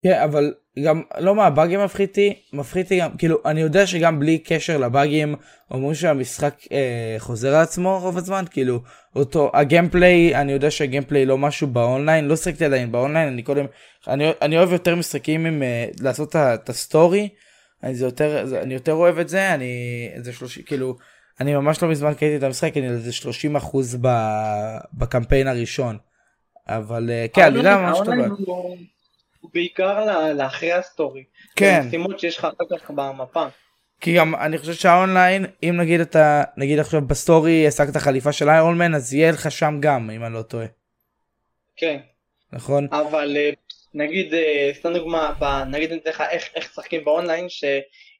כן, אבל גם לא מה, באגים מפחיתי, מפחיתי גם, כאילו, אני יודע שגם בלי קשר לבאגים, אומרים שהמשחק אה, חוזר על עצמו רוב הזמן, כאילו, אותו, הגיימפליי, אני יודע שהגיימפליי לא משהו באונליין, לא שחקתי עדיין באונליין, אני קודם, אני, אני אוהב יותר משחקים עם, אה, לעשות את הסטורי, אני, זה יותר, זה, אני יותר אוהב את זה, אני, זה שלושים, כאילו, אני ממש לא מזמן קראתי את המשחק, אני איזה 30 אחוז בקמפיין הראשון. אבל אה, כן, אני יודע ממש טובה.
בעיקר לאחרי ה story.
כן.
המשימות שיש לך אחר כך במפה.
כי גם אני חושב שהאונליין, אם נגיד אתה, נגיד עכשיו ב story השגת חליפה של איירון מן, אז יהיה לך שם גם, אם אני לא טועה.
כן.
נכון.
אבל אה, נגיד, אה, סתם דוגמה, נגיד אני אתן לך איך משחקים באונליין,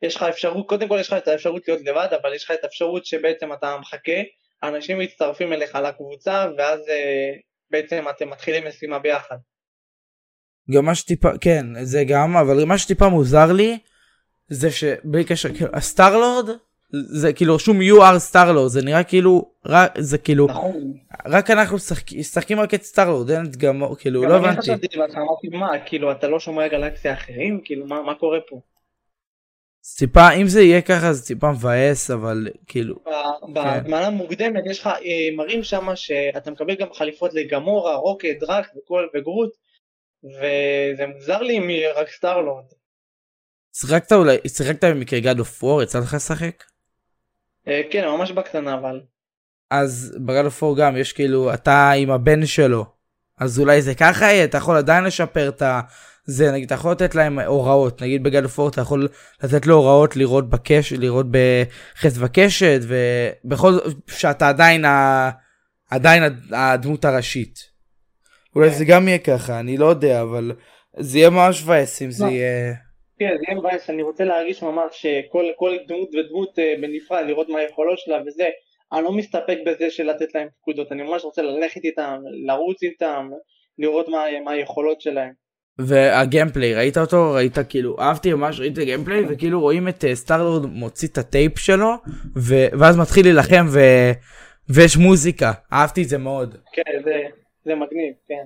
יש לך אפשרות, קודם כל יש לך את האפשרות להיות לבד, אבל יש לך את האפשרות שבעצם אתה מחכה, אנשים מצטרפים אליך לקבוצה, ואז אה, בעצם אתם מתחילים משימה ביחד.
גם מה שטיפה, כן, זה גם, אבל מה שטיפה מוזר לי, זה שבלי קשר, כאילו, הסטארלורד, זה כאילו רשום you are starlord זה נראה כאילו רק זה כאילו נכון. רק אנחנו משחקים רק את סטארלורד אין את גמורה כאילו לא הבנתי. גם אני
חשבתי אמרתי מה כאילו אתה לא שומרי גלקסיה אחרים כאילו מה מה קורה פה.
טיפה אם זה יהיה ככה זה טיפה מבאס אבל כאילו.
בזמן כן. המוקדמת יש לך אה, מראים שם שאתה מקבל גם חליפות לגמורה רוקט דראקס וכל וגרוט וזה מוזר לי אם יהיה רק סטארלורד.
שיחקת אולי שיחקת במקרה גד אוף וור יצא לך לשחק?
אה, כן ממש בקטנה אבל.
אז בגד אוף וור גם יש כאילו אתה עם הבן שלו אז אולי זה ככה יהיה אתה יכול עדיין לשפר את ה... זה נגיד אתה יכול לתת להם הוראות נגיד בגד אפור אתה יכול לתת לו הוראות לראות בקש לראות בחץ וקשת ובכל זאת שאתה עדיין ה... עדיין הדמות הראשית. אולי זה גם יהיה ככה אני לא יודע אבל זה יהיה ממש מבאס אם זה יהיה.
כן זה יהיה מבאס. אני רוצה להרגיש ממש שכל דמות ודמות אה, בנפרד לראות מה היכולות שלה וזה. אני לא מסתפק בזה של לתת להם פקודות. אני ממש רוצה ללכת איתם לרוץ איתם לראות מה, מה היכולות שלהם.
וה gameplay ראית אותו? ראית כאילו אהבתי ממש ראיתי gameplay וכאילו רואים את אה, סטארלורד מוציא את הטייפ שלו ו... ואז מתחיל להילחם ו... ויש מוזיקה. אהבתי את זה מאוד.
כן זה, זה מגניב כן.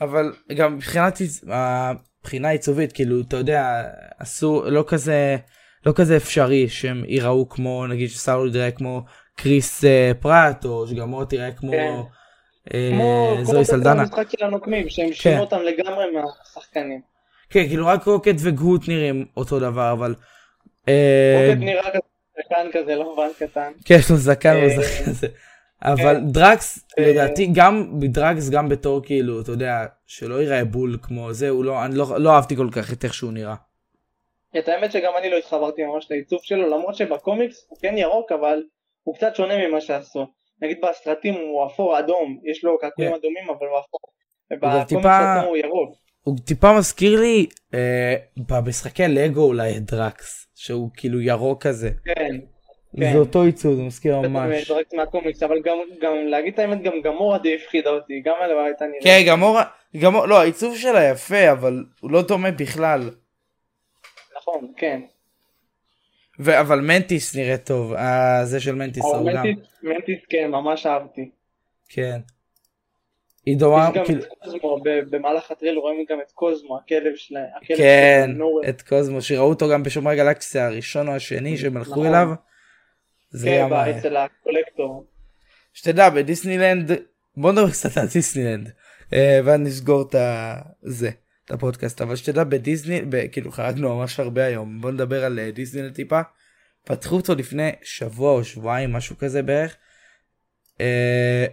אבל גם מבחינת הבחינה עיצובית כאילו אתה יודע אסור לא כזה לא כזה אפשרי שהם ייראו כמו נגיד שסטארלורד יראה כמו קריס uh, פרט או שגם מוט יראה כמו. כן.
כמו אה, זוהי סלדנה. המשחק של הנוקמים, שהם שינו כן. אותם לגמרי מהשחקנים.
כן, כאילו רק רוקט וגרוט נראים אותו דבר, אבל...
אה, רוקט נראה כזה זקן כזה, לא מבן קטן.
כן, יש לו זקן וזקן כזה. אבל
כן.
דרקס,
אה,
לדעתי, גם בדרקס, גם בתור כאילו, אתה יודע, שלא ייראה בול כמו זה, הוא לא, אני לא, לא אהבתי כל כך את איך שהוא נראה.
את האמת שגם אני לא התחברתי ממש לעיצוב שלו, למרות שבקומיקס הוא כן ירוק, אבל הוא קצת שונה ממה שעשו. נגיד בסרטים הוא אפור אדום, יש לו קעקועים
כן.
אדומים אבל הוא אפור. ובקומיקס עצמו הוא ירוק.
הוא טיפה מזכיר לי, אה, במשחקי לגו אולי את דרקס, שהוא כאילו ירוק כזה.
כן. כן.
זה אותו עיצוב, זה מזכיר ממש.
זה רק מהקומיקס, אבל גם, גם להגיד את האמת, גם גמורה די הפחידה אותי, גם עליה הייתה נראית.
כן, גמורה, גמור, לא, העיצוב שלה יפה, אבל הוא לא דומה בכלל.
נכון, כן.
ו- אבל מנטיס נראה טוב, אה, זה של מנטיס גם,
מנטיס, מנטיס כן, ממש אהבתי.
כן. היא דומה,
יש גם
כאילו,
את קוזמו, ב- במהלך הטריל רואים גם את קוזמו, הכלב שלהם.
כן,
של.
את קוזמו, שראו אותו גם בשומרי גלקסיה הראשון או השני שהם הלכו
נכון.
אליו. זה
כן, אצל הקולקטור.
שתדע, בדיסנילנד, בוא נדבר קצת על דיסנילנד, אה, ואז נסגור את. זה, את הפודקאסט, אבל שתדע, בדיסני, כאילו חרגנו ממש הרבה היום, בוא נדבר על אה, דיסנילנד טיפה. פתחו אותו לפני שבוע או שבועיים, משהו כזה בערך. אה,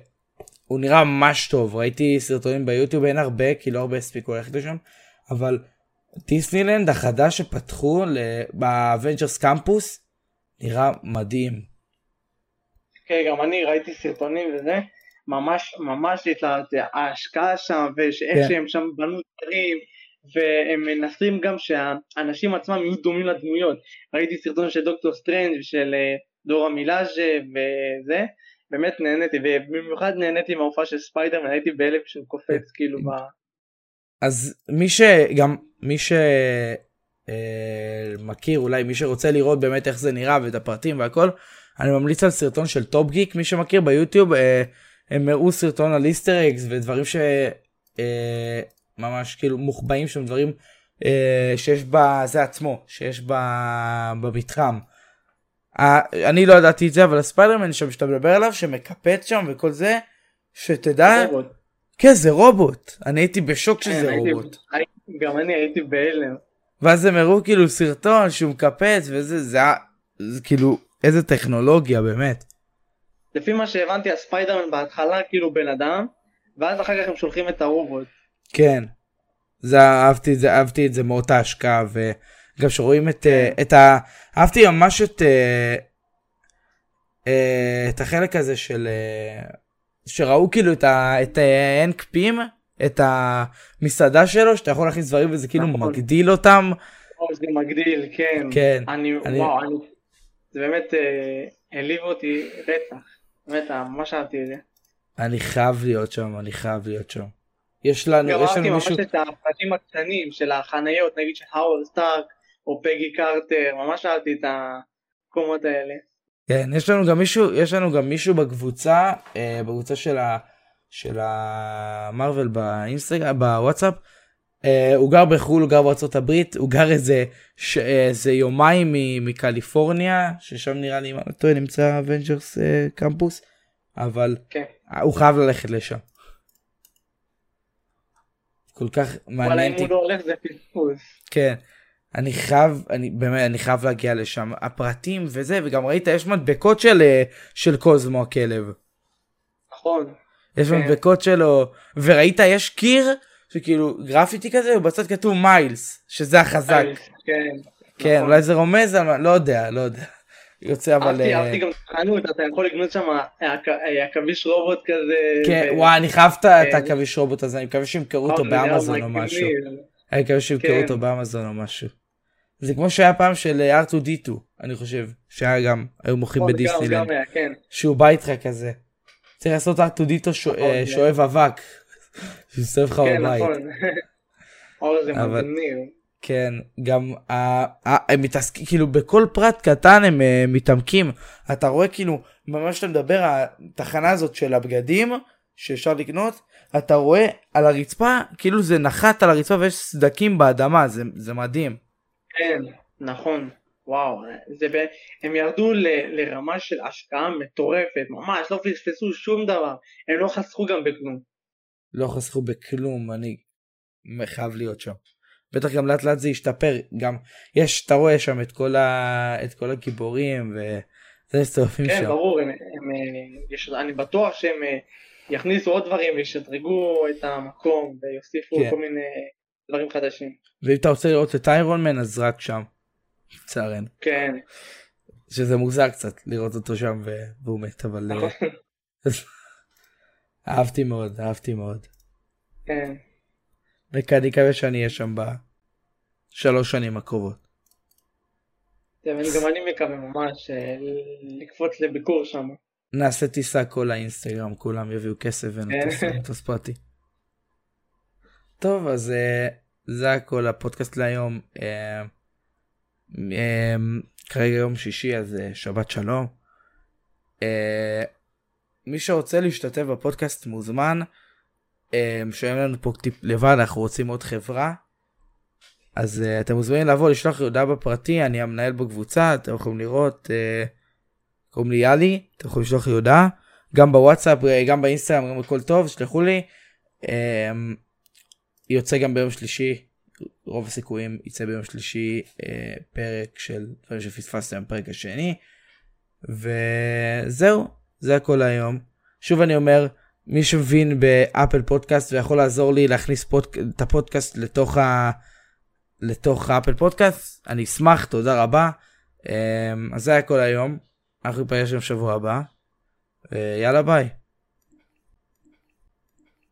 הוא נראה ממש טוב, ראיתי סרטונים ביוטיוב, אין הרבה, כי לא הרבה הספיקו ללכת לשם, אבל דיסנילנד החדש שפתחו ב Avengers Campus, נראה מדהים.
כן, גם אני ראיתי סרטונים וזה, ממש ממש התלהבתי, ההשקעה שם, ואיך
כן.
שהם שם בנו דברים, והם מנסים גם שהאנשים עצמם יהיו דומים לדמויות. ראיתי סרטון של Doctor Strange ושל אה, Dora Milaje וזה, באמת נהניתי, ובמיוחד נהניתי מההופעה של ספיידרמן, הייתי בהלם שהוא קופץ כאילו ב...
אז מי שגם מי שמכיר אולי מי שרוצה לראות באמת איך זה נראה ואת הפרטים והכל אני ממליץ על סרטון של Top Geek מי שמכיר ביוטיוב אה, הם הראו סרטון על Easter eggs ודברים שממש כאילו מוחבאים שם דברים אה, שיש בזה עצמו שיש ב- במתחם. אה, אני לא ידעתי את זה אבל הספיידרמן שם שאתה מדבר עליו שמקפץ שם וכל זה שתדע
רובוט.
כן זה רובוט אני הייתי בשוק
כן,
שזה
הייתי-
רובוט.
הייתי- גם אני הייתי בהלם.
ואז הם הראו כאילו סרטון שהוא מקפץ וזה זה היה זה כאילו איזה טכנולוגיה באמת.
לפי מה שהבנתי הספיידרמן בהתחלה כאילו בן אדם, ואז אחר כך הם שולחים את הרובוט.
כן. זה אהבתי את זה אהבתי את זה מאוד ההשקעה וגם שרואים את אה, את ה... אהבתי ממש את אה, אה, את החלק הזה של שראו כאילו את ה... את אה, הנק פים את המסעדה שלו שאתה יכול להכניס דברים וזה כאילו
נכון.
מגדיל אותם
או, זה מגדיל, כן.
כן
אני,
אני-
וואו, אני, זה באמת אה, העליב אותי רצח. באמת, אה, ממש אהבתי את זה.
אני חייב להיות שם אני חייב להיות שם. יש לנו יש לנו
ממש
מישהו
את הפרטים הקטנים של החניות, נגיד של האוורד סטארק או פגי קרטר, ממש אהבתי את המקומות האלה.
כן, יש לנו גם מישהו, יש לנו גם מישהו בקבוצה, אה, בקבוצה של ה... של ה Marvel באינסטגרם, בוואטסאפ, אה, הוא גר בחו"ל, הוא גר בארצות הברית, הוא גר איזה, ש... איזה יומיים. מקליפורניה, ששם נראה לי, אם אני לא טועה, נמצא Avengers אה, Campus, אבל
כן.
אה, הוא חייב ללכת לשם. כל כך מעניין
אם
אותי,
הוא לא הולך זה פספוס.
כן. אני חייב, אני באמת, אני חייב להגיע לשם. הפרטים וזה, וגם ראית, יש מדבקות של, אה, של קוזמו הכלב.
נכון.
יש
כן.
מדבקות שלו, וראית, יש קיר, שכאילו גרפיטי כזה, ובצד כתוב מיילס, שזה החזק.
כן.
כן,
נכון.
אולי זה רומז על מה, לא יודע, לא יודע. יוצא אבל...
אהבתי,
אה,
אהבתי גם את החנות, אתה יכול לקנות שם עכ- עכביש רובוט כזה.
כן, וואי, אני חייב את ה- את
כן.
העכביש רובוט הזה, אני מקווה שימכרו
וואו,
אותו באמזון או. משהו. אני מקווה שימכרו
כן.
אותו באמזון או משהו. זה כמו שהיה פעם של אה, R2D2, אני חושב, שהיה גם, היו מוכרים
נכון,
בדיסנילנד.
כן.
שהוא בא איתך כזה. צריך לעשות R2D2 שו-
נכון,
אה,
זה-
שואב אבק. שיסתובב לך
כן,
בבית.
נכון. אור זה מגניב.
כן, גם הם מתעסקים, כאילו בכל פרט קטן הם אה, מתעמקים. אתה רואה כאילו, ממש אתה מדבר, התחנה הזאת של הבגדים שאפשר לקנות, אתה רואה על הרצפה, כאילו זה נחת על הרצפה ויש סדקים באדמה, זה, זה מדהים.
כן, נכון. וואו, זה ב... הם ירדו ל... לרמה של השקעה מטורפת, ממש, לא פספסו שום דבר. הם לא חסכו גם בכלום.
לא חסכו בכלום, אני חייב להיות שם. בטח גם לאט לאט זה ישתפר, גם יש, אתה רואה שם את כל, ה... את כל הגיבורים וזה מסתובבים
כן,
שם.
ברור, הם, הם יש, אני בטוח שהם יכניסו עוד דברים וישדרגו את המקום ויוסיפו כן. כל מיני דברים חדשים.
ואם אתה רוצה לראות את איירון מן אז רק שם. לצערנו.
כן.
שזה מוזר קצת לראות אותו שם והוא מת אבל נכון. אהבתי מאוד אהבתי מאוד.
כן.
ואני מקווה שאני אהיה שם בשלוש שנים הקרובות.
גם אני מקווה ממש אה, לקפוץ לביקור שם.
נעשה טיסה כל האינסטגרם כולם יביאו כסף ונטוס כן. <laughs> פרטי. טוב אז אה, זה הכל הפודקאסט להיום. אה, כרגע יום שישי אז שבת שלום. מי שרוצה להשתתף בפודקאסט מוזמן. שאין לנו פה טיפ לבד אנחנו רוצים עוד חברה. אז uh, אתם מוזמנים לבוא לשלוח הודעה בפרטי אני המנהל בקבוצה אתם יכולים לראות uh, קוראים לי יאלי אתם יכולים לשלוח לי הודעה גם בוואטסאפ אה, גם באינסטגרם גם הכל טוב שלחו לי. Uh, יוצא גם ביום שלישי רוב הסיכויים יצא ביום שלישי uh, פרק של דברים שפספסתם בפרק השני. וזהו זה הכל היום. שוב אני אומר מי שמבין ב Apple Podcast ויכול לעזור לי להכניס פודק... את הפודקאסט לתוך ה... לתוך Apple Podcast אני אשמח תודה רבה. אמ, אז זה היה כל היום. אנחנו ניפגש בשבוע הבא. ויאללה ביי.